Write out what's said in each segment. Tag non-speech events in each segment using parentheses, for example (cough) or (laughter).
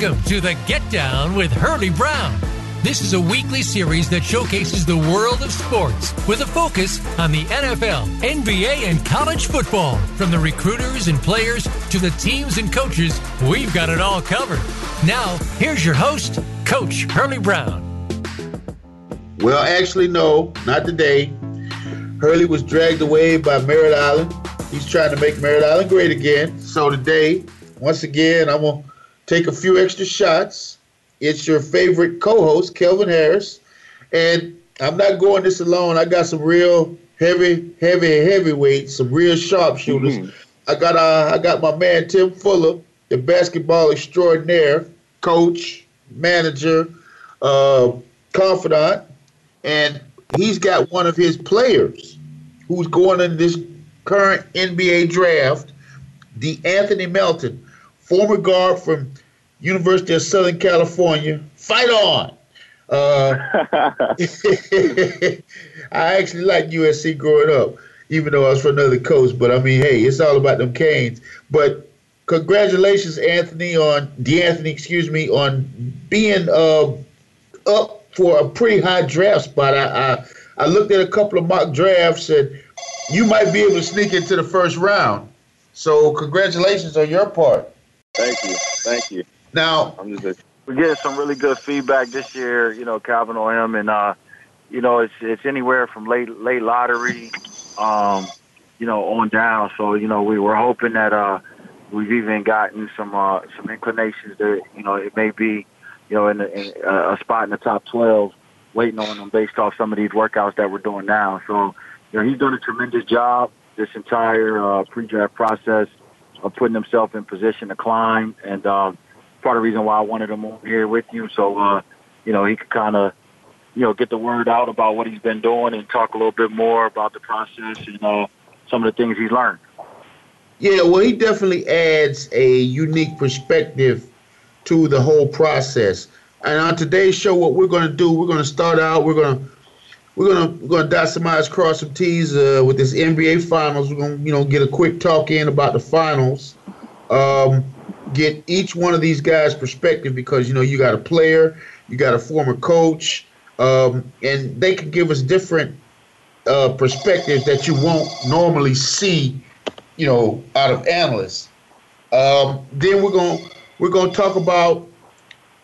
Welcome to the Get Down with Hurley Brown. This is a weekly series that showcases the world of sports with a focus on the NFL, NBA, and college football. From the recruiters and players to the teams and coaches, we've got it all covered. Now, here's your host, Coach Hurley Brown. Well, actually, no, not today. Hurley was dragged away by Merritt Island. He's trying to make Merritt Island great again. So today, once again, I'm going to take a few extra shots it's your favorite co-host, Kelvin Harris, and I'm not going this alone. I got some real heavy, heavy, heavyweights, some real sharpshooters. Mm-hmm. I got uh, I got my man Tim Fuller, the basketball extraordinaire, coach, manager, uh, confidant, and he's got one of his players who's going in this current NBA draft, De'Anthony Melton, former guard from University of Southern California. Fight on. Uh, (laughs) I actually liked USC growing up, even though I was from another coast. But I mean, hey, it's all about them Canes. But congratulations, Anthony, on De'Anthony, excuse me, on being uh, up for a pretty high draft spot. I, I I looked at a couple of mock drafts and you might be able to sneak into the first round. So congratulations on your part. Thank you. Thank you. Now, I'm just we're getting some really good feedback this year. You know, Calvin on him, and uh, you know, it's it's anywhere from late late lottery, um, you know, on down. So you know, we were hoping that uh, we've even gotten some uh, some inclinations that you know it may be, you know, in, the, in uh, a spot in the top twelve, waiting on them based off some of these workouts that we're doing now. So, you know, he's done a tremendous job this entire uh, pre-draft process of putting himself in position to climb and. Um, part of the reason why I wanted him over here with you, so uh, you know he could kind of you know get the word out about what he's been doing and talk a little bit more about the process and uh, some of the things he's learned. Yeah, well, he definitely adds a unique perspective to the whole process. And on today's show, what we're going to do, we're going to start out. We're going to we're gonna we're gonna dot some i's, cross some t's uh, with this NBA Finals. We're gonna you know get a quick talk in about the finals. Um, get each one of these guys' perspective because you know you got a player, you got a former coach, um, and they can give us different uh, perspectives that you won't normally see, you know, out of analysts. Um, then we're gonna we're gonna talk about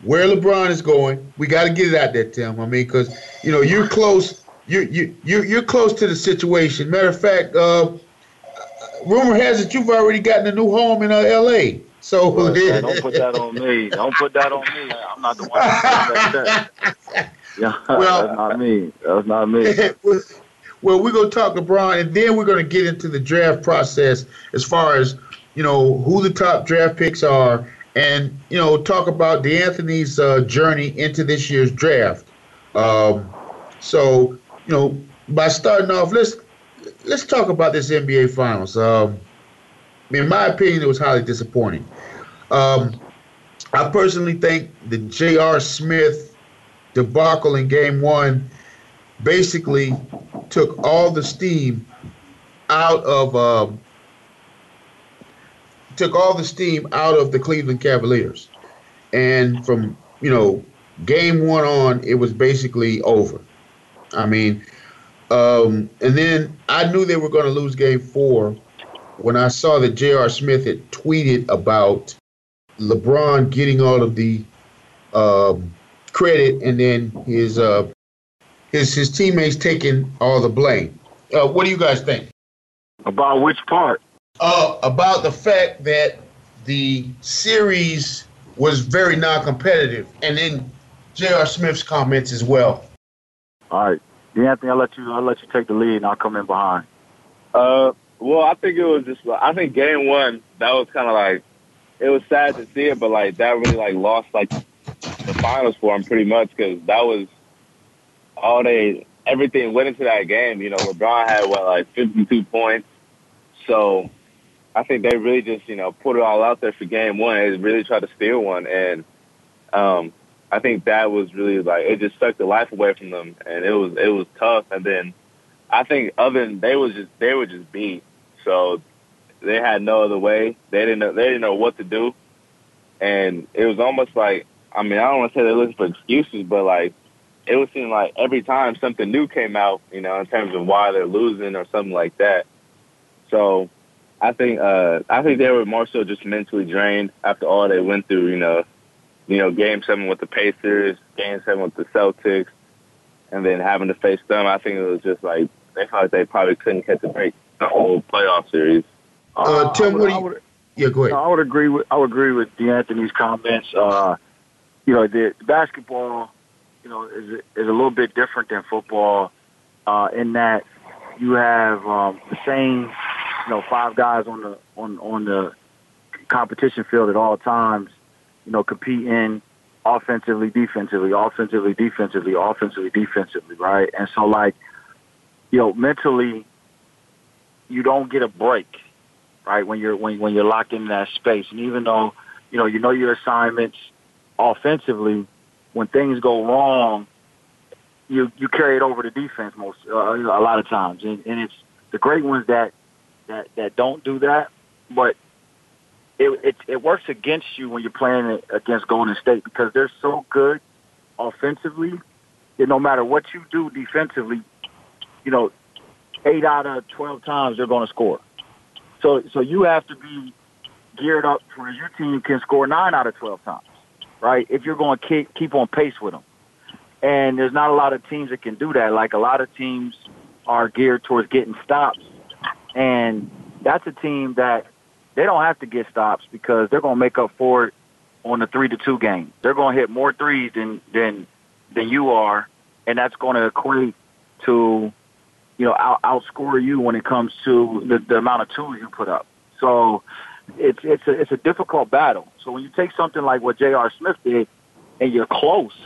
where LeBron is going. We got to get it out there, Tim. I mean, because you know you're close. You you you you're close to the situation. Matter of fact, uh, rumor has it you've already gotten a new home in uh, L.A. So well, don't put that on me. Don't put that on me. I'm not the one. That (laughs) yeah, well, that's not me. That's not me. (laughs) well, we're gonna talk LeBron, and then we're gonna get into the draft process as far as you know who the top draft picks are, and you know talk about De'Anthony's uh, journey into this year's draft. Um, so you know, by starting off, let's let's talk about this NBA Finals. Um, in my opinion, it was highly disappointing. Um, I personally think the J.R. Smith debacle in game one basically took all the steam out of um, took all the steam out of the Cleveland Cavaliers. And from, you know, game one on, it was basically over. I mean, um, and then I knew they were going to lose game four when I saw that J.R. Smith had tweeted about LeBron getting all of the um, credit and then his uh, his his teammates taking all the blame. Uh, what do you guys think? About which part? Uh, about the fact that the series was very non-competitive, and then J.R. Smith's comments as well. All right, Anthony, I'll let you I'll let you take the lead, and I'll come in behind. Uh, well, I think it was just I think game one that was kind of like it was sad to see it, but like that really like lost like the finals for him pretty much because that was all they everything went into that game. You know, LeBron had what like 52 points, so I think they really just you know put it all out there for game one. They really tried to steal one, and um, I think that was really like it just sucked the life away from them, and it was it was tough. And then I think other than they was just they were just beat, so they had no other way. They didn't know, they didn't know what to do. and it was almost like I mean I don't want to say they're looking for excuses, but like it would seem like every time something new came out, you know, in terms of why they're losing or something like that. So I think uh I think they were more so just mentally drained after all they went through, you know. You know, game seven with the Pacers, game seven with the Celtics, and then having to face them, I think it was just like they felt like they probably couldn't catch a break the whole playoff series. Uh, Tim, what do you? Yeah, go ahead. I would agree with I would agree with De'Anthony's comments. Uh, you know, the basketball, you know, is is a little bit different than football uh, in that you have um, the same, you know, five guys on the on on the competition field at all times. You know, competing offensively, defensively, offensively, defensively, offensively, defensively, right? And so, like, you know, mentally, you don't get a break right? When you're when when you're locked in that space, and even though you know you know your assignments offensively, when things go wrong, you you carry it over to defense most uh, a lot of times, and, and it's the great ones that that that don't do that, but it, it it works against you when you're playing against Golden State because they're so good offensively that no matter what you do defensively, you know, eight out of twelve times they're going to score. So so you have to be geared up where your team can score nine out of twelve times, right? If you're going to keep keep on pace with them, and there's not a lot of teams that can do that. Like a lot of teams are geared towards getting stops, and that's a team that they don't have to get stops because they're going to make up for it on the three to two game. They're going to hit more threes than than than you are, and that's going to equate to you know, out, outscore you when it comes to the, the amount of tools you put up. So it's it's a it's a difficult battle. So when you take something like what J.R. Smith did, and you're close,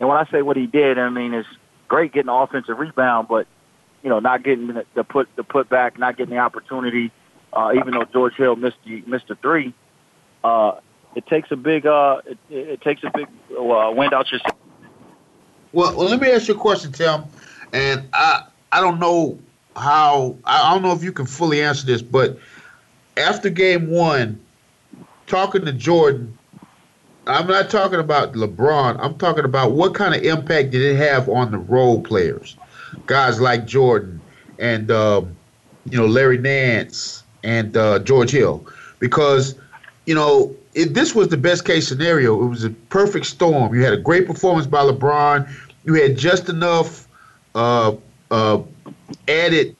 and when I say what he did, I mean it's great getting the offensive rebound, but you know, not getting the, put the put back, not getting the opportunity. Uh, even though George Hill missed the missed the three, uh, it takes a big uh, it, it takes a big uh, wind out your. Well, well, let me ask you a question, Tim. And I I don't know how I don't know if you can fully answer this, but after game one, talking to Jordan, I'm not talking about LeBron. I'm talking about what kind of impact did it have on the role players, guys like Jordan and um, you know Larry Nance and uh, George Hill, because you know if this was the best case scenario. It was a perfect storm. You had a great performance by LeBron. You had just enough uh, uh, added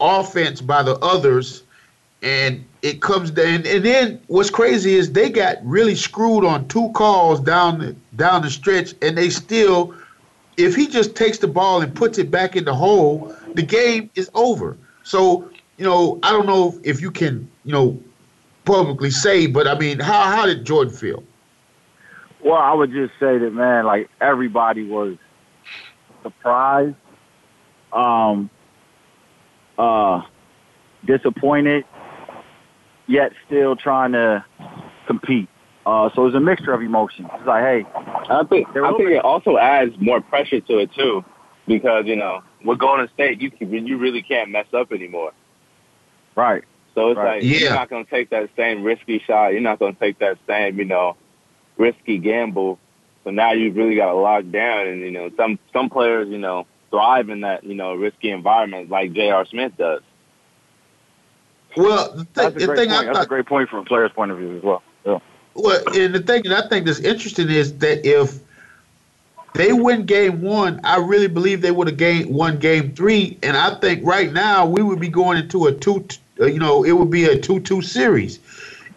offense by the others, and it comes down. And then what's crazy is they got really screwed on two calls down the, down the stretch, and they still, if he just takes the ball and puts it back in the hole, the game is over. So you know, I don't know if you can, you know, publicly say, but I mean, how how did Jordan feel? Well, I would just say that man, like everybody was surprised um, uh, disappointed, yet still trying to compete. Uh, so it's a mixture of emotions. It's like, hey, I think I think it also adds more pressure to it too, because you know with Golden State, you can, you really can't mess up anymore. Right. So it's right. like yeah. you're not going to take that same risky shot. You're not going to take that same you know risky gamble. So now you've really got to lock down, and you know some some players you know thrive in that, you know, risky environment like J.R. Smith does. Well, the, th- that's the thing. I that's a great point from a player's point of view as well. Yeah. Well, and the thing that I think that's interesting is that if they win game one, I really believe they would have gained won game three, and I think right now we would be going into a two, uh, you know, it would be a two-two series.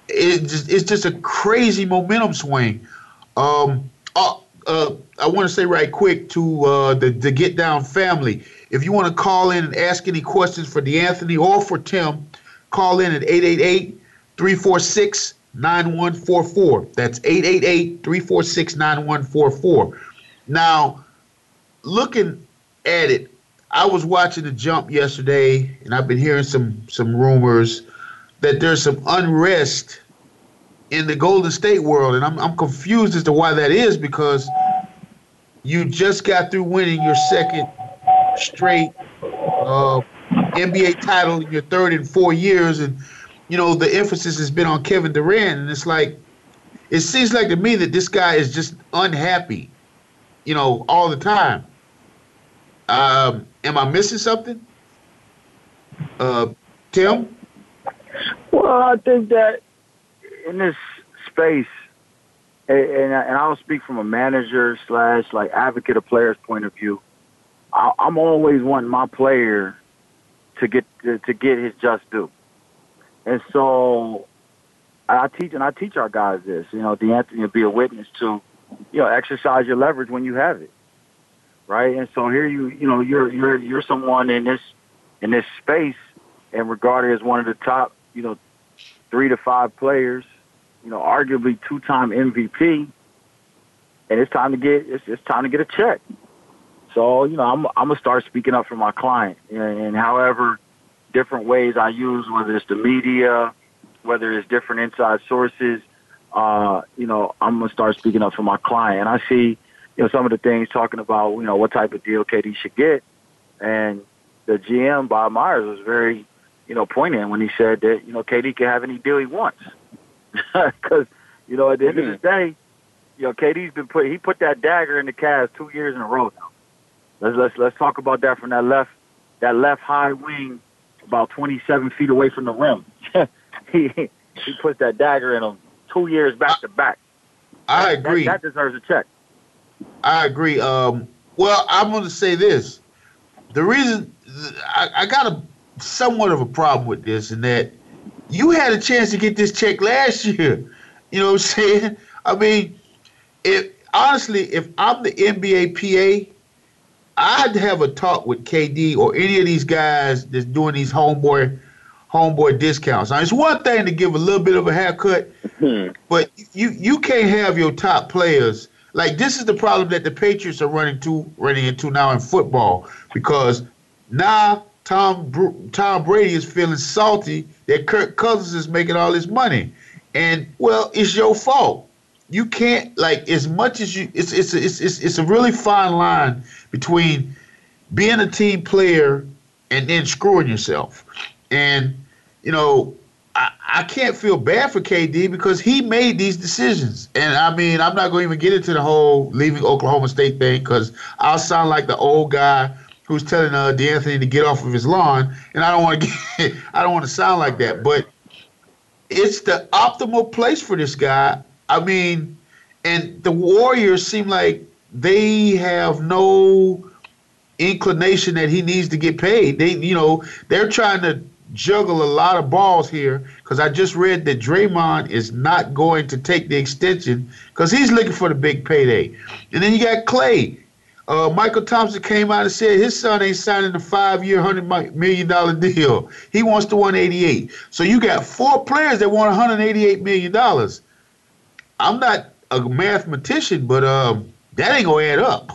It just, it's just a crazy momentum swing. Um, uh, uh, I want to say right quick to uh, the the Get Down family. If you want to call in and ask any questions for De'Anthony or for Tim, call in at 888 346 9144. That's 888 346 9144. Now, looking at it, I was watching the jump yesterday, and I've been hearing some some rumors that there's some unrest in the Golden State world, and I'm I'm confused as to why that is because you just got through winning your second straight uh, NBA title in your third in four years, and you know the emphasis has been on Kevin Durant, and it's like it seems like to me that this guy is just unhappy, you know, all the time. Um, am I missing something? Uh, Tim? Well, I think that in this space, and, and I'll speak from a manager slash like advocate of players point of view. I, I'm always wanting my player to get to, to get his just due, and so I teach and I teach our guys this. You know, De'Anthony will be a witness to, you know, exercise your leverage when you have it, right? And so here you, you know, you're you're you're someone in this in this space and regarded as one of the top, you know, three to five players, you know, arguably two-time MVP, and it's time to get it's, it's time to get a check. So you know, I'm I'm gonna start speaking up for my client, and, and however different ways I use, whether it's the media, whether it's different inside sources, uh, you know, I'm gonna start speaking up for my client. And I see, you know, some of the things talking about, you know, what type of deal KD should get, and the GM Bob Myers was very, you know, poignant when he said that, you know, KD can have any deal he wants, (laughs) because, you know, at the end mm-hmm. of the day, you know, KD's been put he put that dagger in the Cavs two years in a row now. Let's let's let's talk about that from that left that left high wing, about 27 feet away from the rim. (laughs) he he puts that dagger in him two years back to back. I agree. That, that deserves a check. I agree. Um, well, I'm going to say this: the reason I, I got a somewhat of a problem with this, and that you had a chance to get this check last year. You know what I'm saying? I mean, if honestly, if I'm the NBA PA, I'd have a talk with KD or any of these guys that's doing these homeboy homeboy discounts. Now, it's one thing to give a little bit of a haircut, mm-hmm. but you you can't have your top players like this is the problem that the Patriots are running to running into now in football because now Tom Tom Brady is feeling salty that Kirk Cousins is making all this money, and well, it's your fault. You can't like as much as you. It's it's it's it's, it's a really fine line between being a team player and then screwing yourself. And, you know, I, I can't feel bad for KD because he made these decisions. And I mean, I'm not going to even get into the whole leaving Oklahoma State thing because I'll sound like the old guy who's telling uh, De'Anthony to get off of his lawn, and I don't want to (laughs) get, I don't want to sound like that, but it's the optimal place for this guy. I mean, and the Warriors seem like they have no inclination that he needs to get paid. They, you know, they're trying to juggle a lot of balls here because I just read that Draymond is not going to take the extension because he's looking for the big payday. And then you got Klay. Uh, Mychal Thompson came out and said his son ain't signing a five-year, hundred million dollar deal. He wants the 188. So you got four players that want 188 million dollars. I'm not a mathematician, but um, that ain't gonna add up.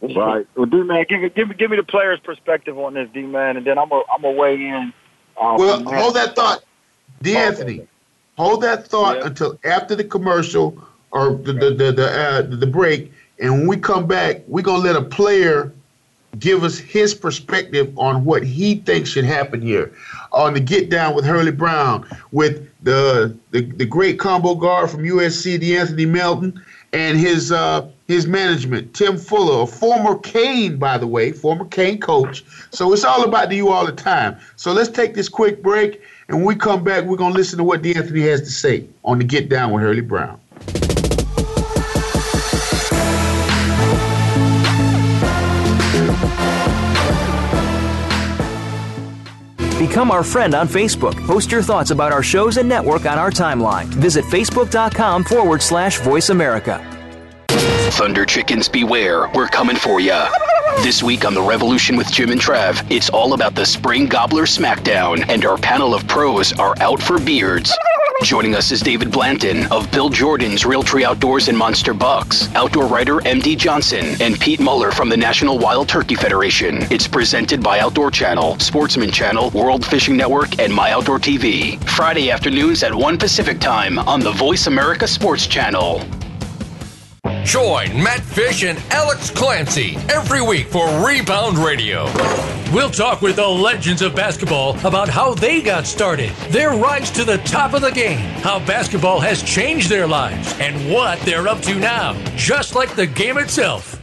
Right. Well, D man, give me give me give me the player's perspective on this, D man, and then I'm gonna I'm gonna weigh in. Um, well, hold that thought, D Anthony. Hold that thought yeah. until after the commercial or the the the the, uh, the break, and when we come back, we're gonna let a player give us his perspective on what he thinks should happen here on the get down with Hurley Brown with the the, the great combo guard from USC, De'Anthony Melton, and his uh, his management, Tim Fuller, a former Cane, by the way, former Cane coach. So it's all about you all the time. So let's take this quick break, and when we come back, we're gonna listen to what De'Anthony has to say on the Get Down with Hurley Brown. Become our friend on Facebook. Post your thoughts about our shows and network on our timeline. Visit facebook.com forward slash voice America. Thunder chickens beware, we're coming for ya. This week on The Revolution with Jim and Trav, it's all about the Spring Gobbler Smackdown, and our panel of pros are out for beards. Joining us is David Blanton of Bill Jordan's Realtree Outdoors and Monster Bucks, outdoor writer MD Johnson, and Pete Muller from the National Wild Turkey Federation. It's presented by Outdoor Channel, Sportsman Channel, World Fishing Network, and My Outdoor TV. Friday afternoons at 1 Pacific Time on the Voice America Sports Channel. Join Matt Fish and Alex Clancy every week for Rebound Radio. We'll talk with the legends of basketball about how they got started, their rise to the top of the game, how basketball has changed their lives, and what they're up to now. Just like the game itself,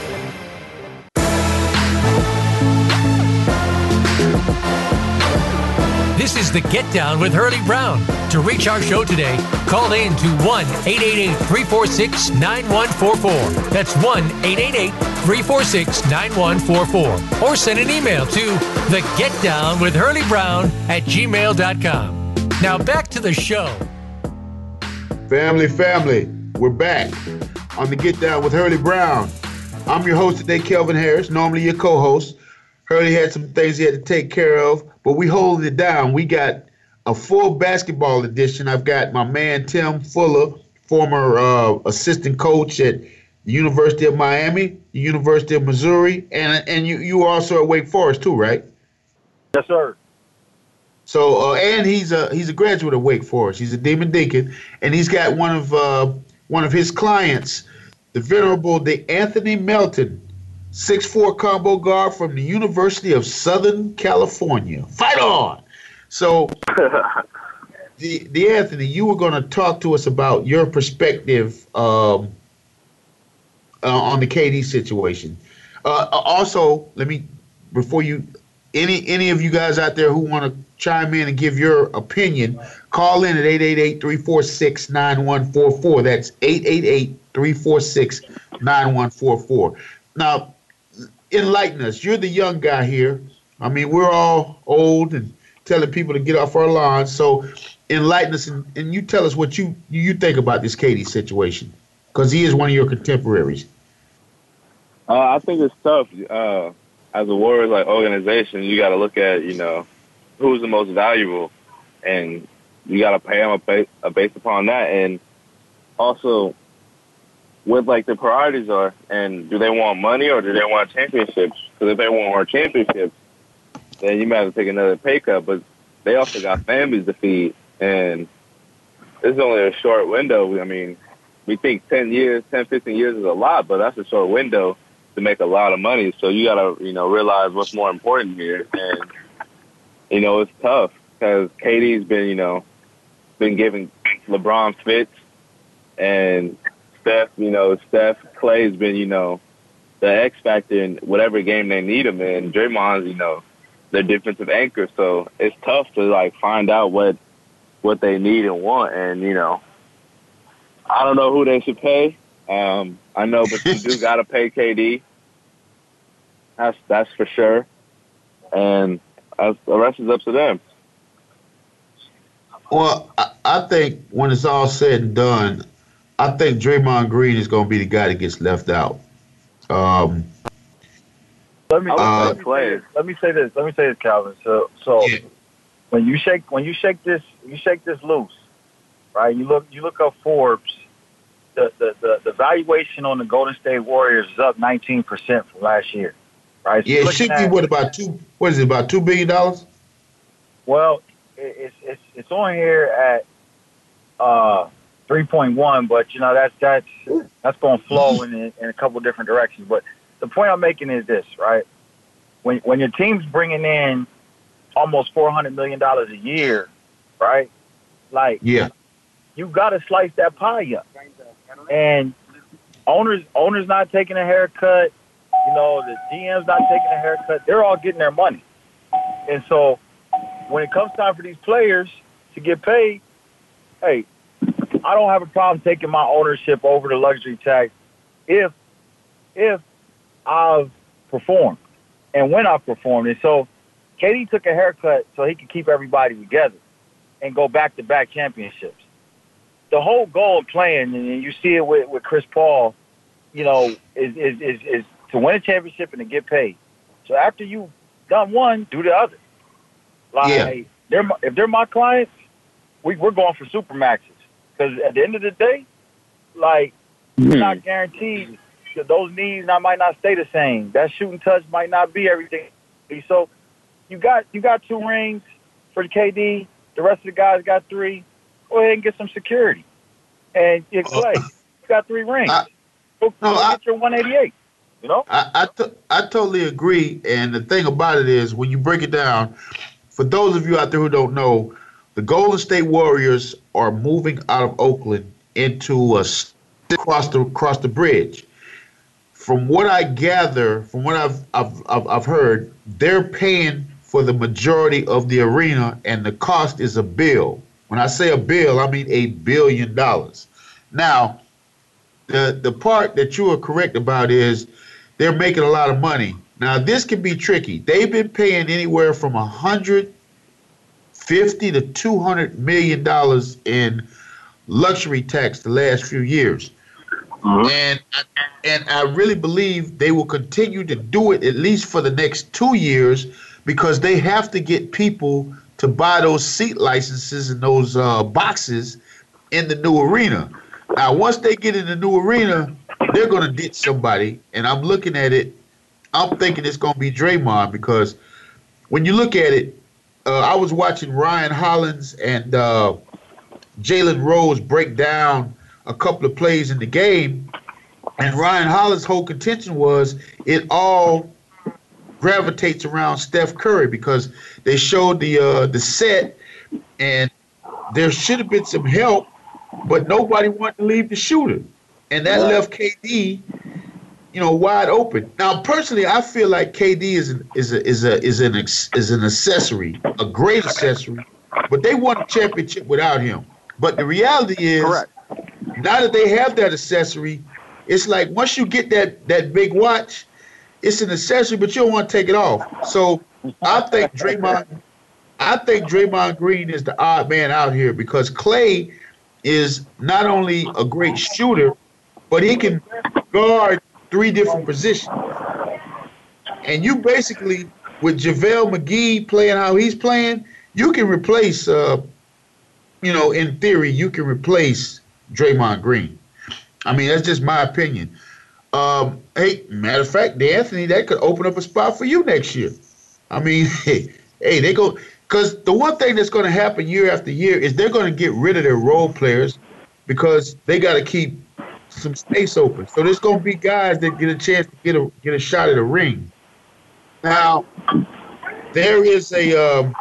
Is the Get Down with Hurley Brown. To reach our show today, call in to 1 888 346 9144. That's 1 888 346 9144. Or send an email to the Get Down with Hurley Brown at gmail.com. Now back to the show. Family, family, we're back on the Get Down with Hurley Brown. I'm your host today, Kelvin Harris, normally your co host. Hurley had some things he had to take care of, but we hold it down. We got a full basketball edition. I've got my man Tim Fuller, former uh, assistant coach at the University of Miami, the University of Missouri, and and you you also at Wake Forest too, right? Yes, sir. So uh, and he's a he's a graduate of Wake Forest. He's a Demon Deacon, and he's got one of uh, one of his clients, the venerable De'Anthony Melton, six four combo guard from the University of Southern California. Fight on! So, (laughs) the De'Anthony, you were going to talk to us about your perspective um, uh, on the KD situation. Uh, also, let me before you any any of you guys out there who want to chime in and give your opinion, call in at 888-346-9144. That's 888-346-9144. Now, enlighten us. You're the young guy here. I mean, we're all old and telling people to get off our lawns. So enlighten us and, and you tell us what you you think about this KD situation. Because he is one of your contemporaries. Uh, I think it's tough. Uh, as a Warriors like organization, you got to look at you know who's the most valuable, and you got to pay them a base, a based upon that, and also what like the priorities are, and do they want money or do they want championships? Because if they want more championships, then you might have to take another pay cut. But they also got families to feed, and it's only a short window. I mean, we think 10 years, 10, 15 years is a lot, but that's a short window to make a lot of money. So you got to, you know, realize what's more important here. And, you know, it's tough because KD's been, you know, been giving LeBron fits and Steph, you know, Steph Klay's been, you know, the X factor in whatever game they need him in. Draymond's, you know, their defensive anchor. So it's tough to like find out what what they need and want. And you know, I don't know who they should pay. Um, I know, but you do (laughs) got to pay KD. That's that's for sure. And as, the rest is up to them. Well, I, I think when it's all said and done, I think Draymond Green is going to be the guy that gets left out. Um, Let me, Uh, let, me say this, let me say this. Let me say this, Calvin. So, so Yeah. when you shake when you shake this you shake this loose, right? You look you look up Forbes. The the, the, the valuation on the Golden State Warriors is up 19 percent from last year, right? So yeah, it should be what about two? What is it about two billion dollars? Well, it, it's it's it's on here at uh 3.1, but you know that's that's that's going to flow in in a couple different directions. But the point I'm making is this, right? When when your team's bringing in almost 400 million dollars a year, right? Like Yeah, you got to slice that pie up. And owners owners not taking a haircut, you know, the GM's not taking a haircut. They're all getting their money. And so when it comes time for these players to get paid, hey, I don't have a problem taking my ownership over the luxury tax if if I've performed and when I've performed. And so KD took a haircut so he could keep everybody together and go back to back championships. The whole goal of playing, and you see it with, with Chris Paul, you know, is, is, is, is to win a championship and to get paid. So after you've done one, do the other. Like Yeah. they're my, if they're my clients, we we're going for super maxes because at the end of the day, like you're hmm. not guaranteed that those knees not might not stay the same. That shooting touch might not be everything. So you got you got two rings for the KD. The rest of the guys got three. Go ahead and get some security. And you Klay, oh. you got three rings. I- go no, go I- get your 188. You know. I I, t- I totally agree. And the thing about it is, when you break it down, for those of you out there who don't know, the Golden State Warriors are moving out of Oakland into a across the across the bridge. From what I gather, from what I've I've I've, I've heard, they're paying for the majority of the arena, and the cost is a bill. When I say a bill, I mean a billion dollars. Now, the the part that you are correct about is they're making a lot of money. Now this can be tricky. They've been paying anywhere from a hundred fifty to two hundred million dollars in luxury tax the last few years, and and I really believe they will continue to do it at least for the next two years because they have to get people to buy those seat licenses and those uh, boxes in the new arena. Now, once they get in the new arena, they're going to ditch somebody. And I'm looking at it, I'm thinking it's going to be Draymond because when you look at it, uh, I was watching Ryan Hollins and uh, Jalen Rose break down a couple of plays in the game. And Ryan Hollins' whole contention was it all gravitates around Steph Curry because they showed the uh, the set and there should have been some help, but nobody wanted to leave the shooter, and that left KD, you know, wide open. Now, personally, I feel like KD is an, is a is a is an ex, is an accessory, a great accessory, but they won a championship without him. But the reality is, Correct. now that they have that accessory, it's like once you get that that big watch, it's an accessory, but you don't want to take it off. So I think Draymond, I think Draymond Green is the odd man out here because Klay is not only a great shooter, but he can guard three different positions. And you basically, with JaVale McGee playing how he's playing, you can replace, uh, you know, in theory, you can replace Draymond Green. I mean, that's just my opinion. Um, hey, matter of fact, De'Anthony, that could open up a spot for you next year. I mean, hey, (laughs) hey they go because the one thing that's going to happen year after year is they're going to get rid of their role players because they got to keep some space open. So there's to be guys that get a chance to get a get a shot at a ring. Now, there is a um,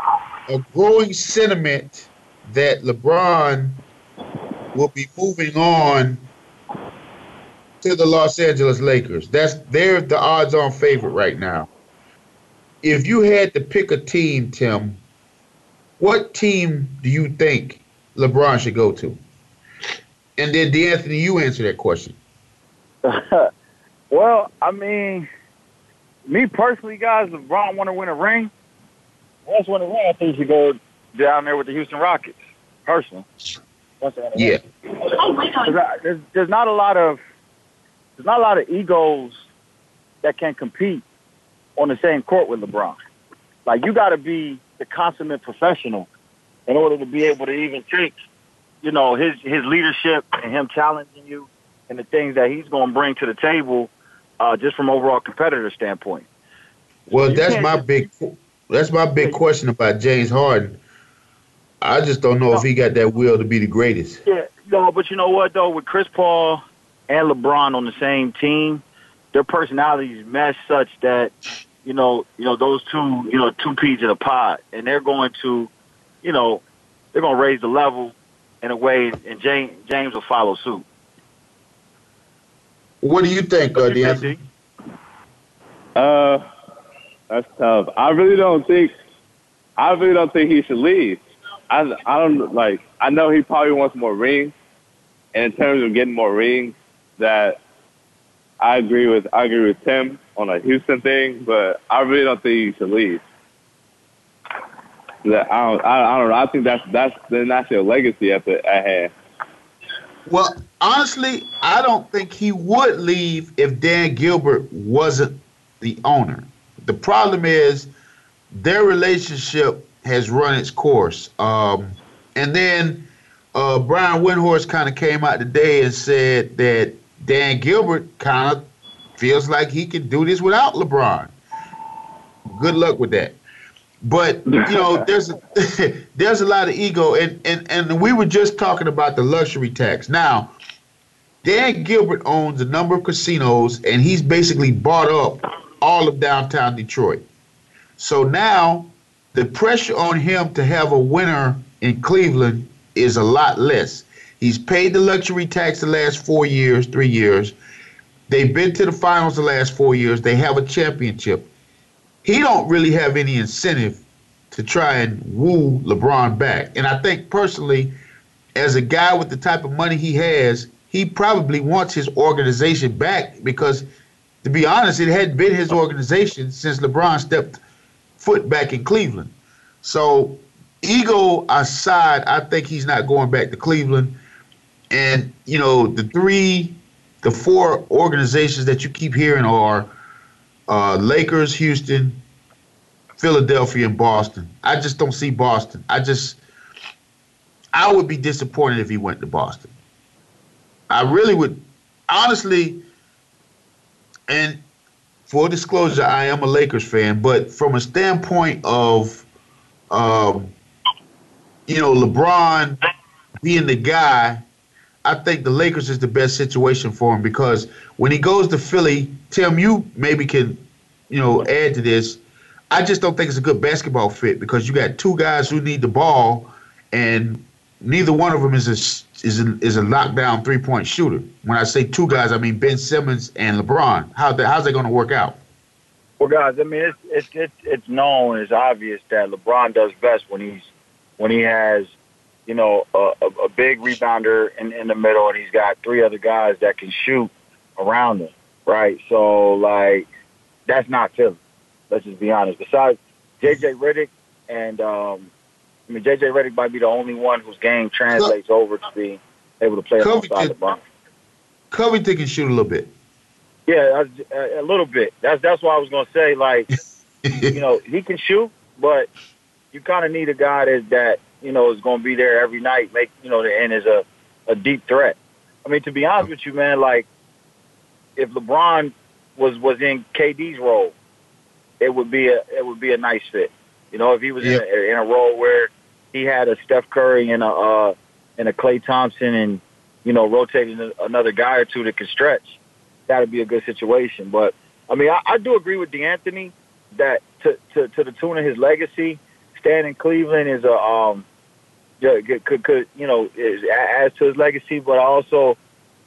a growing sentiment that LeBron will be moving on to the Los Angeles Lakers. That's they're the odds-on favorite right now. If you had to pick a team, Tim, what team do you think LeBron should go to? And then De'Anthony, you answer that question. (laughs) well, I mean, me personally, guys, if LeBron want to win a ring, once win a ring, I think he should go down there with the Houston Rockets. Personally, Once they win a ring. Yeah. Oh, 'Cause I- there's, there's not a lot of there's not a lot of egos that can compete on the same court with LeBron. Like you got to be the consummate professional in order to be able to even take, you know, his his leadership and him challenging you and the things that he's going to bring to the table, uh, just from overall competitor standpoint. Well, You that's my big that's my big question about James Harden. I just don't know if he got that will to be the greatest. Yeah, no, but you know what though, with Chris Paul and LeBron on the same team, their personalities mesh such that you know, you know those two, you know, two peas in a pod, and they're going to, you know, they're going to raise the level in a way, and James James will follow suit. What do you think, uh, De'Anthony? Uh, that's tough. I really don't think. I really don't think he should leave. I I don't like. I know he probably wants more rings, and in terms of getting more rings, that I agree with. I agree with Tim on a Houston thing, but I really don't think he should leave. That I don't, I, I don't know. I think that's that's then that's your legacy at the at hand. Well, honestly, I don't think he would leave if Dan Gilbert wasn't the owner. The problem is their relationship has run its course. Um, and then uh, Brian Windhorst kind of came out today and said that Dan Gilbert kind of feels like he can do this without LeBron. Good luck with that. But you know, (laughs) there's a, (laughs) there's a lot of ego, and, and and we were just talking about the luxury tax. Now, Dan Gilbert owns a number of casinos, and he's basically bought up all of downtown Detroit. So now, the pressure on him to have a winner in Cleveland is a lot less. He's paid the luxury tax the last four years, three years. They've been to the finals the last four years. They have a championship he don't really have any incentive to try and woo LeBron back. And I think personally, as a guy with the type of money he has, he probably wants his organization back because, to be honest, it hadn't been his organization since LeBron stepped foot back in Cleveland. So, ego aside, I think he's not going back to Cleveland. And, you know, the three, the four organizations that you keep hearing are – uh, Lakers, Houston, Philadelphia, and Boston. I just don't see Boston. I just, I would be disappointed if he went to Boston. I really would, honestly, and full disclosure, I am a Lakers fan, but from a standpoint of, um, you know, LeBron being the guy I think the Lakers is the best situation for him because when he goes to Philly, Tim, you maybe can, you know, add to this. I just don't think it's a good basketball fit because you got two guys who need the ball, and neither one of them is a is a, is a lockdown three point shooter. When I say two guys, I mean Ben Simmons and LeBron. How the, how's that going to work out? Well, guys, I mean it's it's it's it's known, it's obvious that LeBron does best when he's when he has you know, a, a, big rebounder in, in the middle, and he's got three other guys that can shoot around him, right? So, like, that's not Philly. Let's just be honest. Besides J.J. Redick, and um, I mean, J.J. Redick might be the only one whose game translates over to be able to play alongside LeBron. Covington can shoot a little bit. Yeah, a, a little bit. That's that's why I was gonna say. Like, (laughs) you know, he can shoot, but you kind of need a guy that that you know, is going to be there every night, make, you know, and is a, a deep threat. I mean, to be honest with you, man, like, if LeBron was, was in KD's role, it would be a, it would be a nice fit. You know, if he was in, a, in a role where he had a Steph Curry and a, uh, and a Klay Thompson and, you know, rotating another guy or two that could stretch, that would be a good situation. But, I mean, I, I do agree with De'Anthony that to, to, to the tune of his legacy, staying in Cleveland is a, um, could could you know adds to his legacy, but also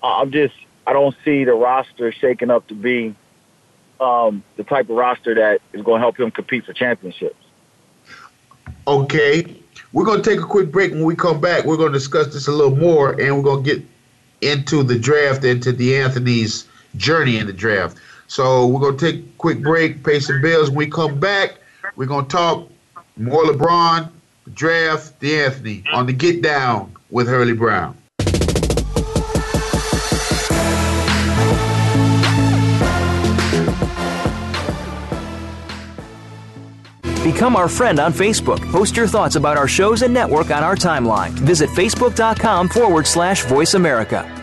I'm just I don't see the roster shaking up to be um, the type of roster that is going to help him compete for championships. Okay, we're going to take a quick break. When we come back, we're going to discuss this a little more, and we're going to get into the draft, into De'Anthony's journey in the draft. So we're going to take a quick break, pay some bills. When we come back, we're going to talk more LeBron, draft De'Anthony on the Get Down with Hurley Brown. Become our friend on Facebook. Post your thoughts about our shows and network on our timeline. Visit facebook.com forward slash voice America.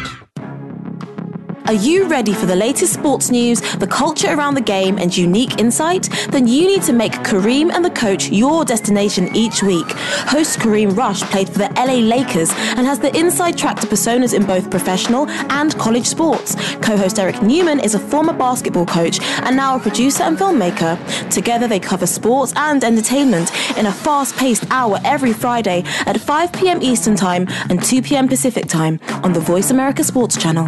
Are you ready for the latest sports news, the culture around the game, and unique insight? Then you need to make Kareem and the coach your destination each week. Host Kareem Rush played for the LA Lakers and has the inside track to personas in both professional and college sports. Co host Eric Newman is a former basketball coach and now a producer and filmmaker. Together, they cover sports and entertainment in a fast paced hour every Friday at 5 p.m. Eastern Time and 2 p.m. Pacific Time on the Voice America Sports Channel.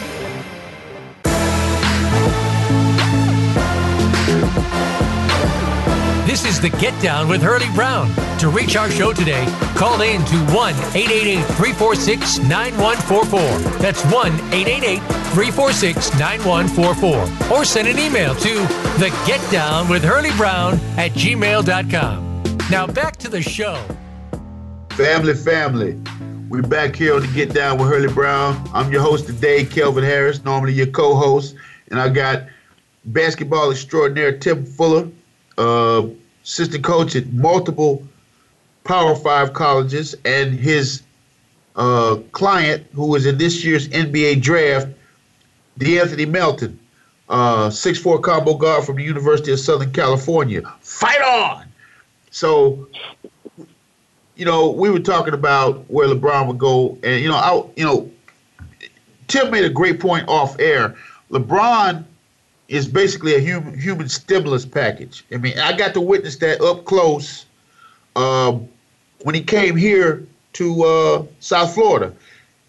Is the Get Down with Hurley Brown. To reach our show today, call in to 1 888 346 9144. That's 1 888 346 9144. Or send an email to the Get Down with Hurley Brown at gmail.com. Now back to the show. Family, family. We're back here on the Get Down with Hurley Brown. I'm your host today, Kelvin Harris, normally your co host. And I got basketball extraordinaire Tim Fuller, uh, assistant coach at multiple Power Five colleges, and his uh, client, who was in this year's NBA draft, De'Anthony Melton, uh, 6'4 combo guard from the University of Southern California. Fight on! So, you know, we were talking about where LeBron would go, and you know, I, you know, Tim made a great point off air. LeBron is basically a human human stimulus package. I mean, I got to witness that up close um, when he came here to uh, South Florida.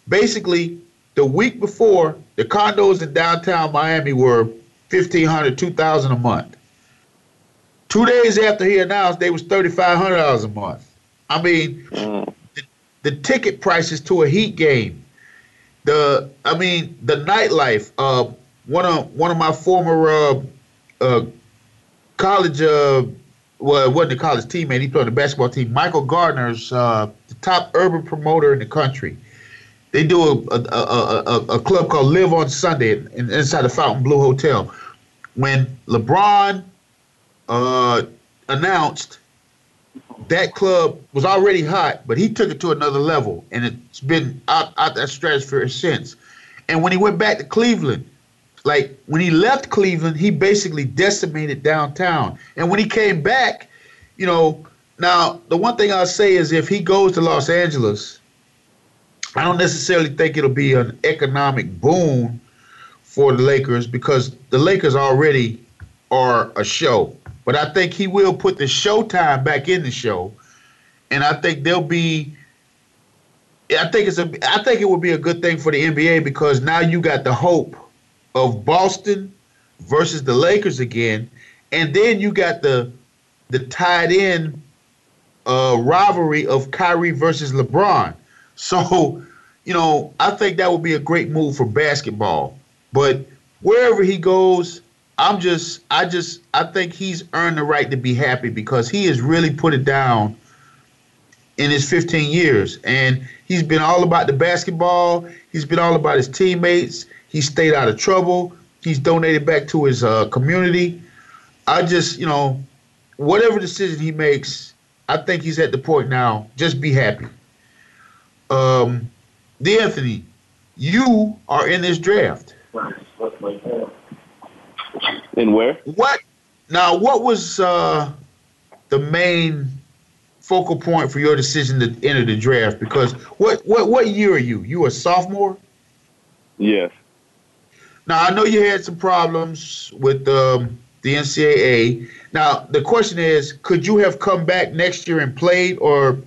Basically, the week before, the condos in downtown Miami were fifteen hundred, two thousand a month. Two days after he announced, they was thirty five hundred dollars a month. I mean, the, the ticket prices to a Heat game, the I mean, the nightlife. Uh, one of one of my former uh, uh, college uh, well, it wasn't a college teammate. He played on the basketball team. Michael Gardner's uh, the top urban promoter in the country. They do a a, a, a, a club called Live on Sunday in, inside the Fontainebleau Hotel. When LeBron uh, announced that club was already hot, but he took it to another level, and it's been out, out that stratosphere since. And when he went back to Cleveland, like when he left Cleveland, he basically decimated downtown. And when he came back, you know, now the one thing I'll say is if he goes to Los Angeles, I don't necessarily think it'll be an economic boon for the Lakers because the Lakers already are a show. But I think he will put the showtime back in the show. And I think there'll be I think it's a I think it would be a good thing for the NBA because now you got the hope of Boston versus the Lakers again, and then you got the the tied in uh, rivalry of Kyrie versus LeBron. (laughs) So, you know, I think that would be a great move for basketball. But wherever he goes, I'm just, I just, I think he's earned the right to be happy because he has really put it down in his 15 years, and he's been all about the basketball. He's been all about his teammates. He stayed out of trouble. He's donated back to his uh, community. I just, you know, whatever decision he makes, I think he's at the point now. Just be happy. Um, Anthony, you are in this draft. In where? What? Now, what was uh, the main focal point for your decision to enter the draft? Because what what what year are you? You a sophomore? Yes. Now I know you had some problems with um, the NCAA. Now the question is, could you have come back next year and played, or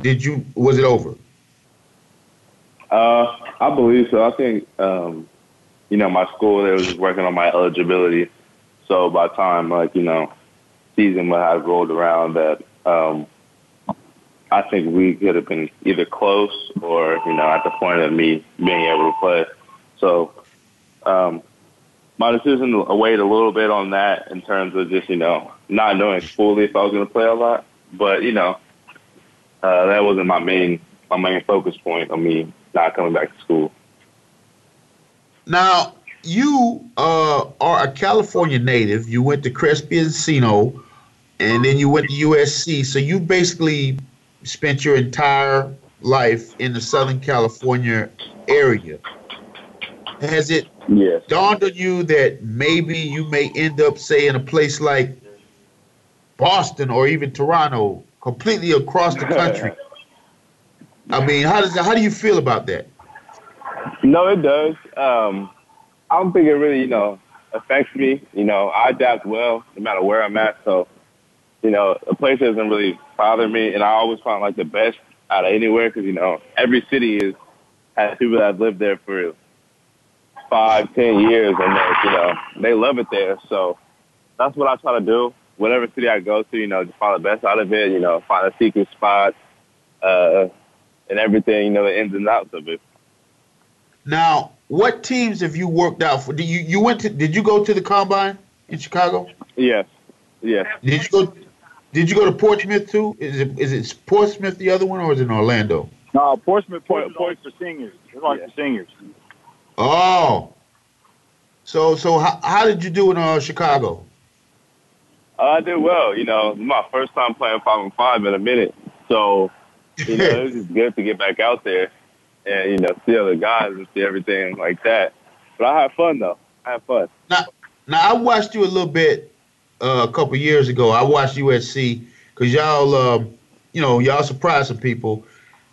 did you? Was it over? Uh, I believe so. I think um, you know my school they was just working on my eligibility. So by time like you know season would have rolled around, that um, I think we could have been either close or you know at the point of me being able to play. So um, my decision weighed a little bit on that in terms of just you know not knowing fully if I was going to play a lot. But you know, uh, that wasn't my main my main focus point on me not coming back to school. Now, you uh, are a California native. You went to Crespi Encino, and then you went to USC. So you basically spent your entire life in the Southern California area. Has it yes. dawned on you that maybe you may end up, say, in a place like Boston or even Toronto, completely across the country? (laughs) I mean, how does how do you feel about that? No, it does. Um, I don't think it really, you know, affects me. You know, I adapt well no matter where I'm at. So, you know, a place doesn't really bother me, and I always find like the best out of anywhere because you know every city is has people that have lived there for five, ten years, and they, you know they love it there. So that's what I try to do. Whatever city I go to, you know, just find the best out of it. You know, find a secret spot, uh, and everything. You know, the ins and outs of it. Now, what teams have you worked out for? Did you you went to? Did you go to the combine in Chicago? Yes. Yes. Did you go? Did you go to Portsmouth too? Is it is it Portsmouth the other one or is it Orlando? No, Portsmouth. Portsmouth Port, for seniors. It's like yeah. for seniors. Oh. So so how, how did you do in uh, Chicago? Uh, I did well. You know, my first time playing five and five in a minute. So you know, it was just good to get back out there and you know see other guys and see everything like that. But I had fun though. I had fun. Now, now I watched you a little bit uh, a couple years ago. I watched USC because y'all, um, you know, y'all surprised some people.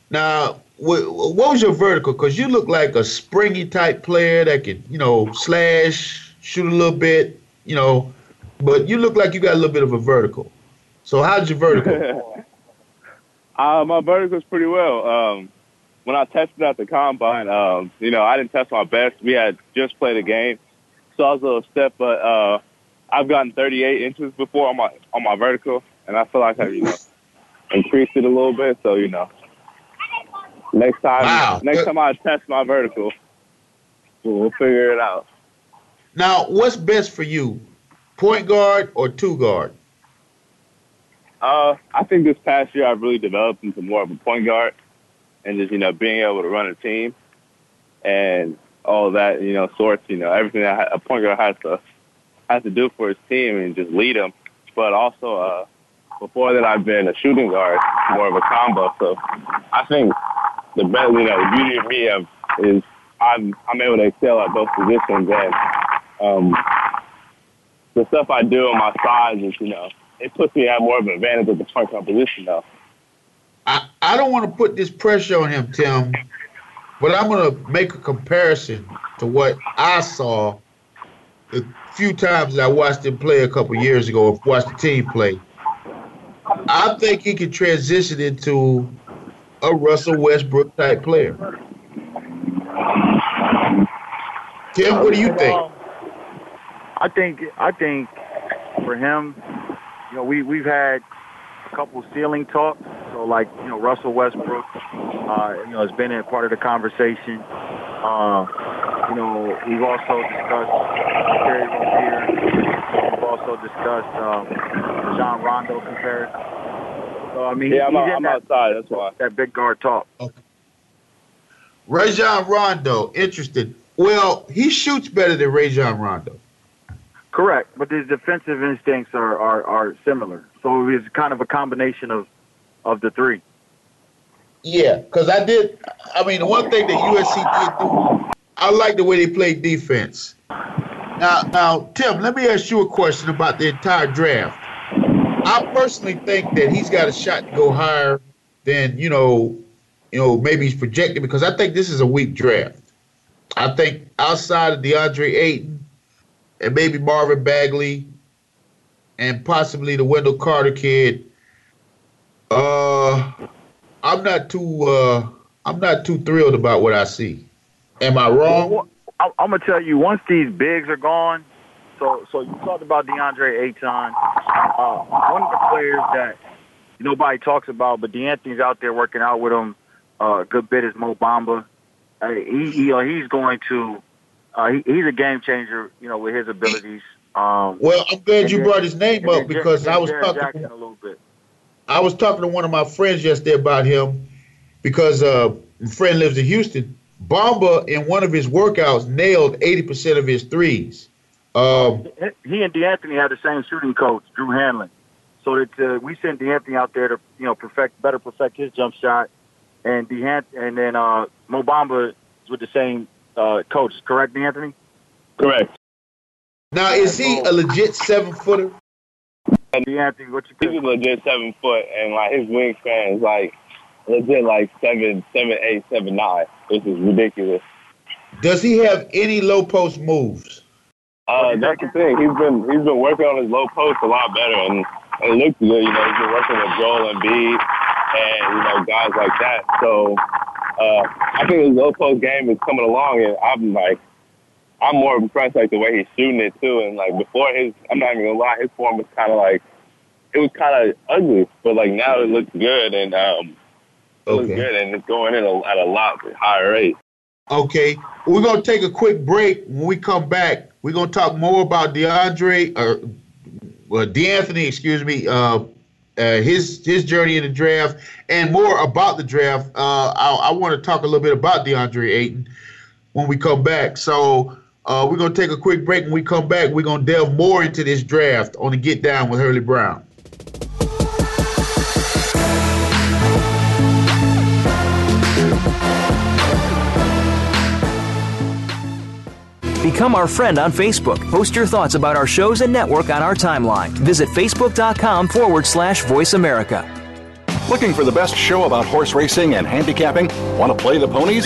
Now, what, what was your vertical? Because you look like a springy type player that could, you know, slash, shoot a little bit, you know, but you look like you got a little bit of a vertical. So how's your vertical? (laughs) uh, my vertical's pretty well. Um, when I tested at the combine, um, you know, I didn't test my best. We had just played a game, so I was a little step, but uh, I've gotten 38 inches before on my on my vertical, and I feel like I've you know, increased it a little bit. So you know, next time, wow. next time I test my vertical, we'll figure it out. Now, what's best for you, point guard or two guard? Uh, I think this past year I've really developed into more of a point guard and just, you know, being able to run a team and all that, you know, sorts, you know, everything that a point guard has to has to do for his team and just lead them. But also, uh, before that, I've been a shooting guard, more of a combo. So I think the beauty of me is I'm I'm able to excel at both positions and um, the stuff I do on my sides is, you know, it puts me at more of an advantage at the point guard position though. I, I don't want to put this pressure on him, Tim, but I'm going to make a comparison to what I saw the few times I watched him play a couple years ago, or watched the team play. I think he can transition into a Russell Westbrook type player. Tim, what do you think? I think I think for him, you know, we we've had a couple ceiling talks so like, you know, Russell Westbrook, uh, you know, has been a part of the conversation. Uh, you know, we've also discussed Terry Rozier. We've also discussed um, John Rondo comparison. So I mean, yeah, I'm, I'm that, outside. That's why that big guard talk. Okay. Rajon Rondo, interested. Well, he shoots better than Rajon Rondo. Correct, but his defensive instincts are, are, are similar. So it's kind of a combination of of the three. Yeah, because I did. I mean, the one thing that USC did do, I like the way they played defense. Now, now, Tim, let me ask you a question about the entire draft. I personally think that he's got a shot to go higher than you know, you know, maybe he's projected because I think this is a weak draft. I think outside of DeAndre Ayton and maybe Marvin Bagley and possibly the Wendell Carter kid, uh, I'm not too. Uh, I'm not too thrilled about what I see. Am I wrong? I'm gonna tell you. Once these bigs are gone, so so you talked about DeAndre Ayton. Uh, one of the players that nobody talks about, but De'Anthony's out there working out with him uh, a good bit is Mo Bamba. Uh, he, he, uh, he's going to uh, he, he's a game changer. You know, with his abilities. Um, Well, I'm glad you then- brought his name up because I was Jared talking. Jackson a little bit. I was talking to one of my friends yesterday about him because uh, my friend lives in Houston. Bamba in one of his workouts nailed 80% of his threes. Um, He and De'Anthony had the same shooting coach, Drew Hanlon. So that uh, we sent De'Anthony out there to you know perfect, better perfect his jump shot, and D'Ant- and then uh, Mo Bamba is with the same uh, coach. Correct, De'Anthony? Correct. now, is he a legit seven footer? De'Anthony, what you He's a legit seven foot, and like his wingspan is like legit like seven, seven, eight, seven, nine. This is ridiculous. Does he have any low post moves? Uh, that's the thing. He's been he's been working on his low post a lot better, and it looks good. You know, he's been working with Joel Embiid and you know guys like that. So uh, I think his low post game is coming along, and I'm like, I'm more impressed like the way he's shooting it too. And like before his, I'm not even gonna lie, his form was kind of like it was kind of ugly, but like now it looks good and um, it looks good, and it's going in a, at a lot higher rate. Okay, we're gonna take a quick break. When we come back, we're gonna talk more about DeAndre or well, De'Anthony, excuse me, uh, uh, his his journey in the draft, and more about the draft. Uh, I, I want to talk a little bit about DeAndre Ayton when we come back. So uh, we're gonna take a quick break. When we come back, we're gonna delve more into this draft on the Get Down with Hurley Brown. Become our friend on Facebook. Post your thoughts about our shows and network on our timeline. Visit facebook.com forward slash voice America. Looking for the best show about horse racing and handicapping? Want to play the ponies?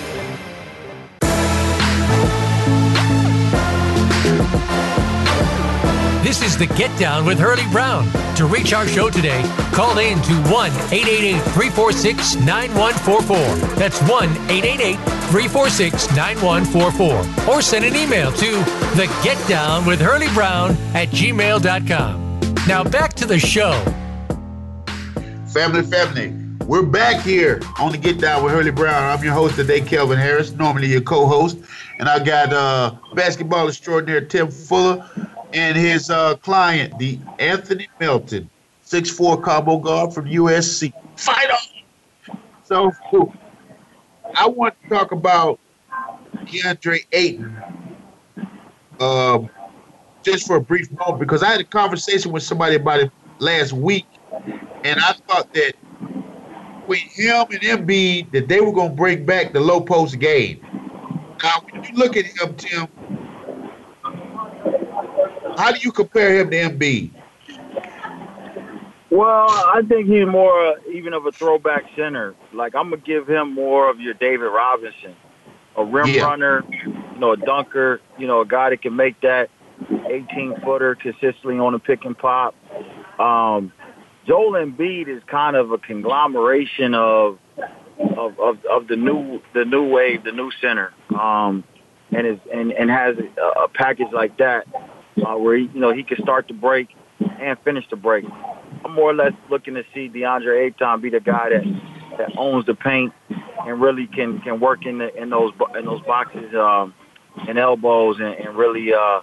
This is the Get Down with Hurley Brown. To reach our show today, call in to 1 888 346 9144. That's 1 888 346 9144. Or send an email to the Get Down with Hurley Brown at gmail.com. Now back to the show. Family, family, we're back here on the Get Down with Hurley Brown. I'm your host today, Kelvin Harris, normally your co-host, and I got uh, basketball extraordinaire Tim Fuller and his uh, client, the Anthony Melton, 6'4 combo guard from USC. Fight on! So, I want to talk about DeAndre Ayton um, just for a brief moment because I had a conversation with somebody about it last week, and I thought that with him and Embiid that they were going to bring back the low post game. Now, when you look at him, Tim, how do you compare him to Embiid? Well, I think he's more uh, even of a throwback center. Like I'm gonna give him more of your David Robinson, a rim Yeah. runner, you know, a dunker, you know, a guy that can make that 18 footer consistently on a pick and pop. Um, Joel Embiid is kind of a conglomeration of of, of of the new the new wave, the new center. Um, and is and, and has a, a package like that uh, where he, you know he can start the break and finish the break. I'm more or less looking to see DeAndre Ayton be the guy that that owns the paint and really can can work in the in those in those boxes um, and elbows and, and really uh,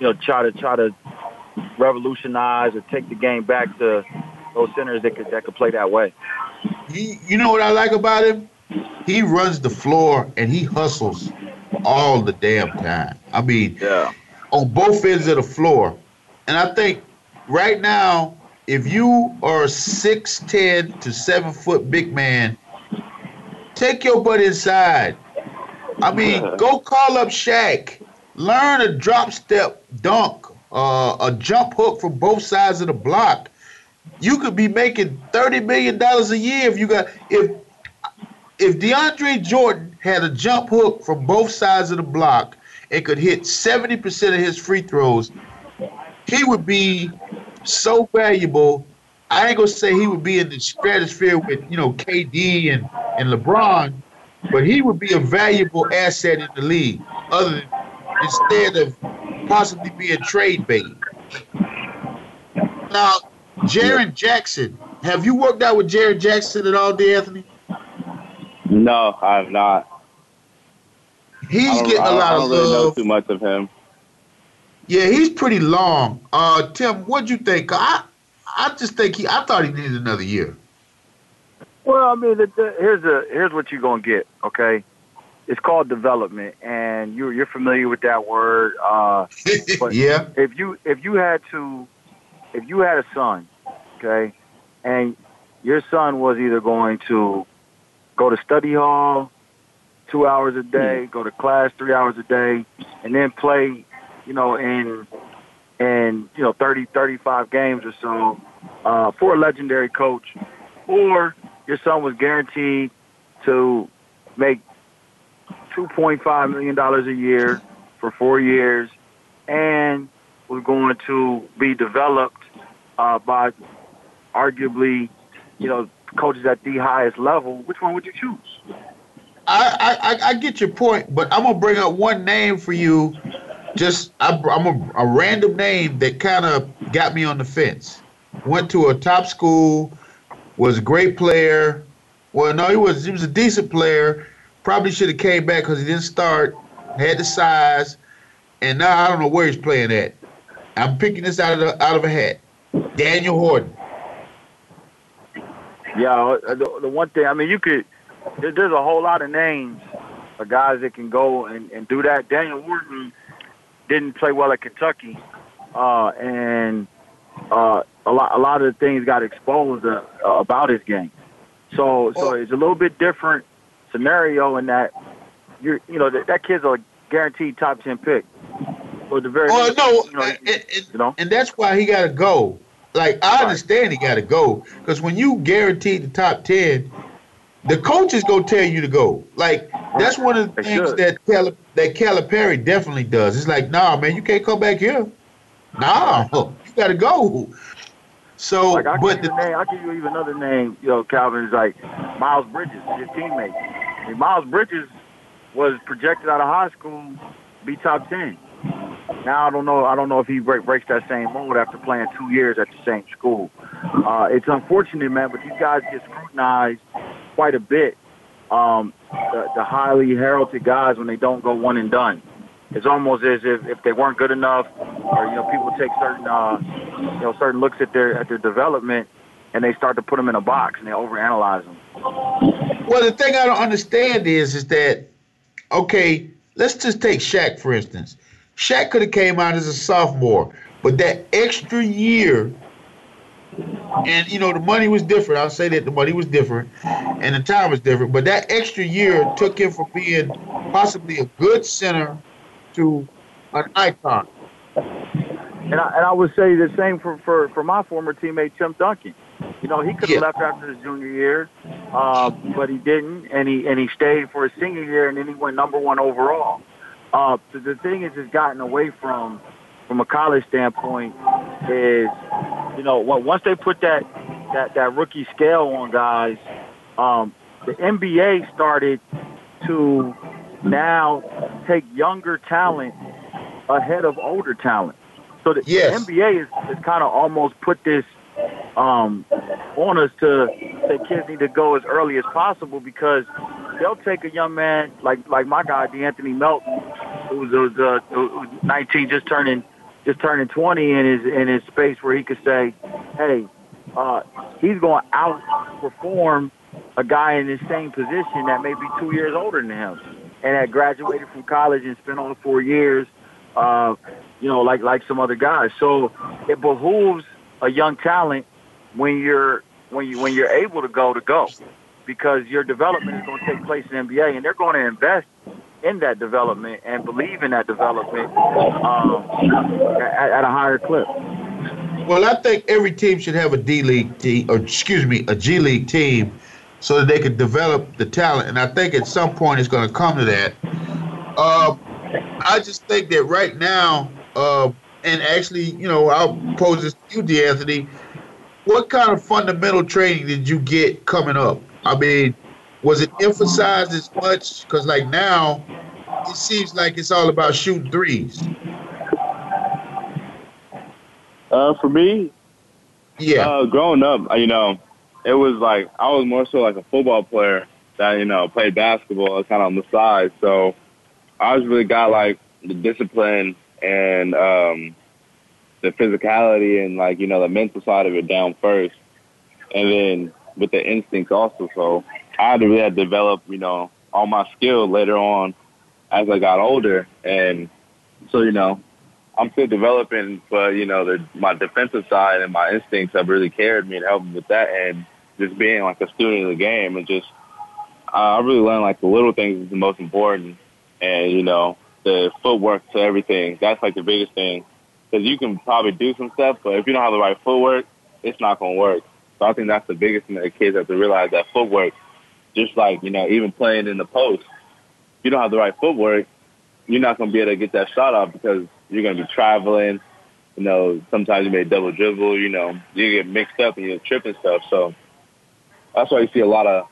you know try to try to revolutionize or take the game back to those centers that could that could play that way. He, you know what I like about him? He runs the floor and he hustles all the damn time. I mean, yeah. On both ends of the floor. And I think right now, if you are a 6'10 to 7 foot big man, take your butt inside. I mean, go call up Shaq. Learn a drop step dunk, uh, a jump hook from both sides of the block. You could be making thirty million dollars a year if you got if if DeAndre Jordan had a jump hook from both sides of the block and could hit seventy percent of his free throws, he would be so valuable. I ain't gonna say he would be in the stratosphere with you know KD and and LeBron, but he would be a valuable asset in the league. Other than instead of possibly being trade bait. Now, Jaren Jackson, have you worked out with Jaren Jackson at all, Anthony? No, I have not. He's getting a lot I don't of really know love. too much of him. Yeah, he's pretty long. Uh, Tim, what'd you think? I, I just think he. I thought he needed another year. Well, I mean, the, the, here's a here's what you're gonna get. Okay, it's called development, and you're you're familiar with that word. Uh, (laughs) but yeah. if you if you had to, if you had a son, okay, and your son was either going to go to study hall two hours a day, go to class three hours a day, and then play, you know, in in you know 30 35 games or so uh, for a legendary coach, or your son was guaranteed to make two point five million dollars a year for four years, and was going to be developed uh, by arguably, you know, coaches at the highest level. Which one would you choose? I, I, I get your point, but I'm gonna bring up one name for you. Just I, I'm a, a random name that kind of got me on the fence. Went to a top school, was a great player. Well, no, he was he was a decent player. Probably should have came back because he didn't start. Had the size, and now I don't know where he's playing at. I'm picking this out of the, out of a hat. Daniel Orton. Yeah, uh, the, the one thing I mean, you could. There, there's a whole lot of names of guys that can go and, and do that. Daniel Orton didn't play well at Kentucky, uh, and uh, a lot a lot of the things got exposed uh, about his game. So so it's a little bit different scenario in that you're you know that, that kid's a guaranteed top ten pick. Or the very Oh no, you know, and, and- you know? and that's why he got to go. Like I understand he got to go because when you guarantee the top ten, the coach is gonna tell you to go. Like that's one of the They things should. that Cal- that Calipari definitely does. It's like, nah, man, you can't come back here. Nah, (laughs) you got to go. So, Like I but give you name, I give you even another name. You know, Calvin is like Miles Bridges, his teammate. I mean, Miles Bridges was projected out of high school be top ten. Now I don't know. I don't know if he break, breaks that same mold after playing two years at the same school. Uh, it's unfortunate, man, but these guys get scrutinized quite a bit. Um, the, the highly heralded guys when they don't go one and done. It's almost as if if they weren't good enough, or you know, people take certain uh, you know certain looks at their at their development, and they start to put them in a box and they overanalyze them. Well, the thing I don't understand is, is that okay? Let's just take Shaq for instance. Shaq could have came out as a sophomore, but that extra year, and you know the money was different. I'll say that the money was different, and the time was different. But that extra year took him from being possibly a good center to an icon. And I, and I would say the same for, for, for my former teammate Tim Duncan. You know, he could have Yeah. left after his junior year, uh, but he didn't, and he and he stayed for his senior year, and then he went number one overall. Uh, the, the thing is, it's gotten away from from a college standpoint is, you know, once they put that that that rookie scale on guys, um, the NBA started to now take younger talent ahead of older talent. So the, Yes. the NBA is, is kind of almost put this um, on us to say kids need to go as early as possible because they'll take a young man like like my guy De'Anthony Melton, who's who's, uh, who's 19, just turning just turning 20 in his in his space where he could say, hey, uh, he's going to outperform a guy in the same position that may be two years older than him and had graduated from college and spent all four years, uh, you know, like like some other guys. So it behooves a young talent when you're when you when you're able to go to go, because your development is going to take place in NBA, and they're going to invest in that development and believe in that development um, at, at a higher clip. Well, I think every team should have a D League team, or excuse me, a G League team, so that they can develop the talent. And I think at some point it's going to come to that. Uh, I just think that right now, uh, and actually, you know, I'll pose this to you, De'Anthony. What kind of fundamental training did you get coming up? I mean, was it emphasized as much? Because like now, it seems like it's all about shooting threes. Uh, for me, Yeah. uh, growing up, uh, you know, it was like I was more so like a football player that you know played basketball kind of on the side. So I was really got like the discipline and um, the physicality and like you know the mental side of it down first, and then with the instincts also. So I had to really to develop you know all my skills later on as I got older, and so you know I'm still developing, but you know, the, my defensive side and my instincts have really carried me and helped me with that, and just being like a student of the game and just I really learned like the little things is the most important, and you know, the footwork to everything. That's like the biggest thing, because you can probably do some stuff, but if you don't have the right footwork, it's not gonna work. So I think that's the biggest thing that kids have to realize that footwork, just like you know, even playing in the post, you don't have the right footwork, you're not gonna be able to get that shot off because you're going to be traveling. You know, sometimes you may double dribble. You know, you get mixed up and you trip and stuff. So that's why you see a lot of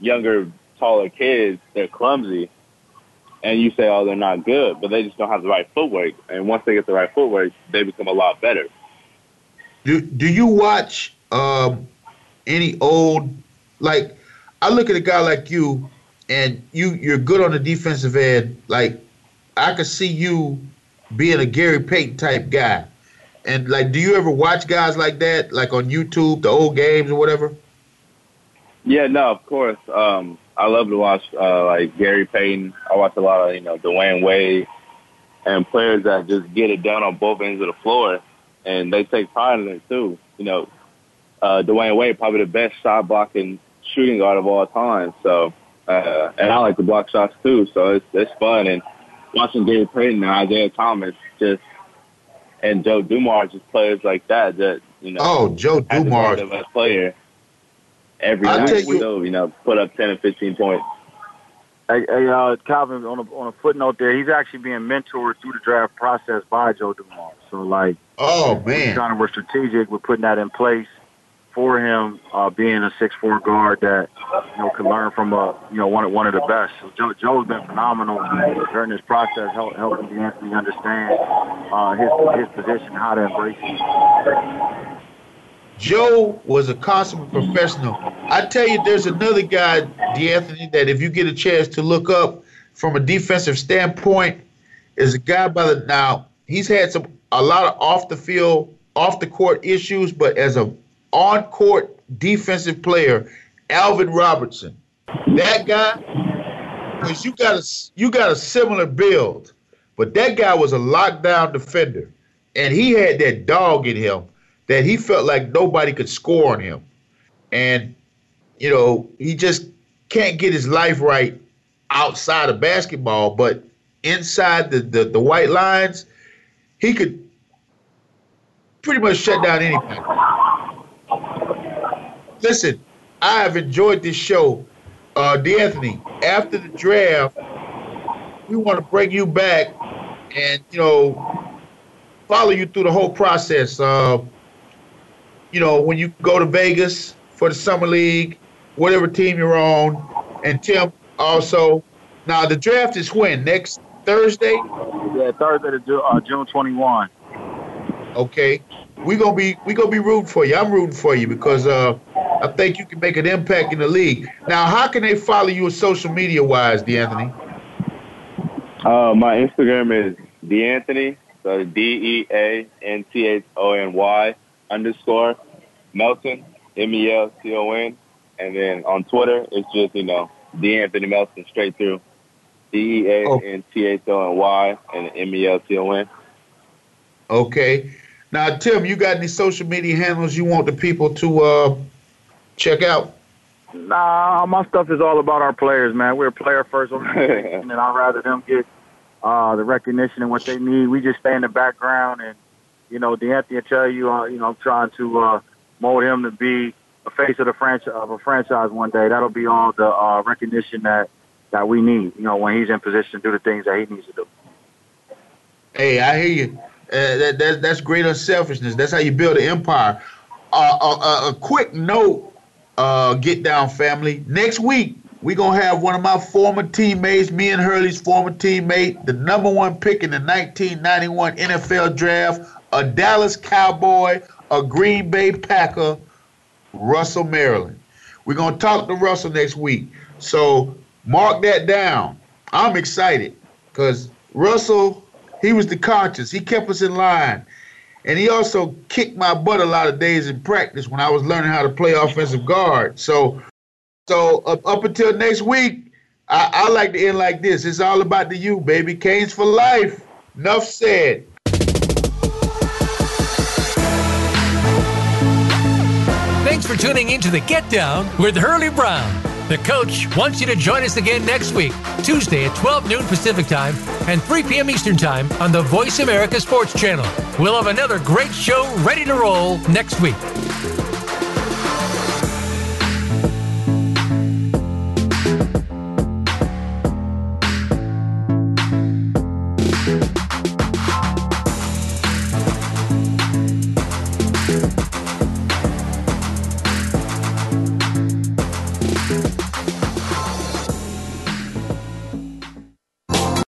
younger, taller kids. They're clumsy, and you say, "Oh, they're not good," but they just don't have the right footwork. And once they get the right footwork, they become a lot better. Do Do you watch um, any old like? I look at a guy like you, and you you're good on the defensive end. Like I could see you being a Gary Payton type guy. And like, do you ever watch guys like that, like on YouTube, the old games or whatever? Yeah, no, of course. Um, I love to watch uh, like Gary Payton. I watch a lot of you know Dwyane Wade and players that just get it done on both ends of the floor, and they take pride in it too. You know, uh, Dwyane Wade probably the best shot blocking shooting guard of all time. So, uh, and I like to block shots too. So it's it's fun and watching Gary Payton and Isiah Thomas just and Joe Dumars just players like that that you know. Oh, Joe at the Dumars. end of a player every I'll night tell you- still, you know, put up ten and fifteen points. Hey, hey uh, Calvin, on a, on a footnote there, he's actually being mentored through the draft process by Joe Dumars. So, like, Oh we man, kind of were strategic with putting that in place for him, uh, being a six four guard that you know can learn from a you know one of one of the best. So Joe, Joe's been phenomenal during this process, help, helping De'Anthony understand uh, his his position, how to embrace it. Joe was a consummate professional. I tell you, there's another guy, D'Anthony, that if you get a chance to look up from a defensive standpoint, is a guy by the now. He's had some a lot of off the field, off the court issues, but as a on court defensive player, Alvin Robertson. That guy, because you got a you got a similar build, but that guy was a lockdown defender, and he had that dog in him that he felt like nobody could score on him. And, you know, he just can't get his life right outside of basketball, but inside the, the, the white lines, he could pretty much shut down anybody. Listen, I have enjoyed this show. Uh, De'Anthony, after the draft, we want to bring you back and, you know, follow you through the whole process. Uh, you know, when you go to Vegas for the summer league, whatever team you're on, and Tim also. Now the draft is when next Thursday? Yeah, Thursday to uh, June 21. Okay. We gonna be we gonna be rooting for you. I'm rooting for you because uh, I think you can make an impact in the league. Now, how can they follow you social media wise, De'Anthony? Uh, my Instagram is De'Anthony, so D E A N T H O N Y underscore Melton, M E L T O N. And then on Twitter, it's just, you know, De'Anthony Melton straight through. D E A N T H O N Y and M E L T O N. Okay. Now, Tim, you got any social media handles you want the people to uh, check out? Nah, my stuff is all about our players, man. We're a player first organization, (laughs) and I'd rather them get uh, the recognition and what they need. We just stay in the background, and you know, De'Anthony will tell you, uh, you know, I'm trying to uh, mold him to be a face of the franchise of a franchise one day. That'll be all the uh, recognition that that we need. You know, when he's in position to do the things that he needs to do. Hey, I hear you. Uh, that, that, that's great unselfishness. That's how you build an empire. Uh, uh, a quick note, uh, get down family. Next week, we're going to have one of my former teammates, me and Hurley's former teammate, the number one pick in the 1991 NFL draft, a Dallas Cowboy, a Green Bay Packer, Russell Maryland. We're going to talk to Russell next week. So mark that down. I'm excited because Russell he was the conscience. He kept us in line. And he also kicked my butt a lot of days in practice when I was learning how to play offensive guard. So so up, up until next week, I, I like to end like this. It's all about the you, baby. Canes for life. Enough said. Thanks for tuning in to the Get Down with Hurley Brown. The coach wants you to join us again next week, Tuesday at 12 noon Pacific Time and 3 p.m. Eastern Time on the Voice America Sports Channel. We'll have another great show ready to roll next week.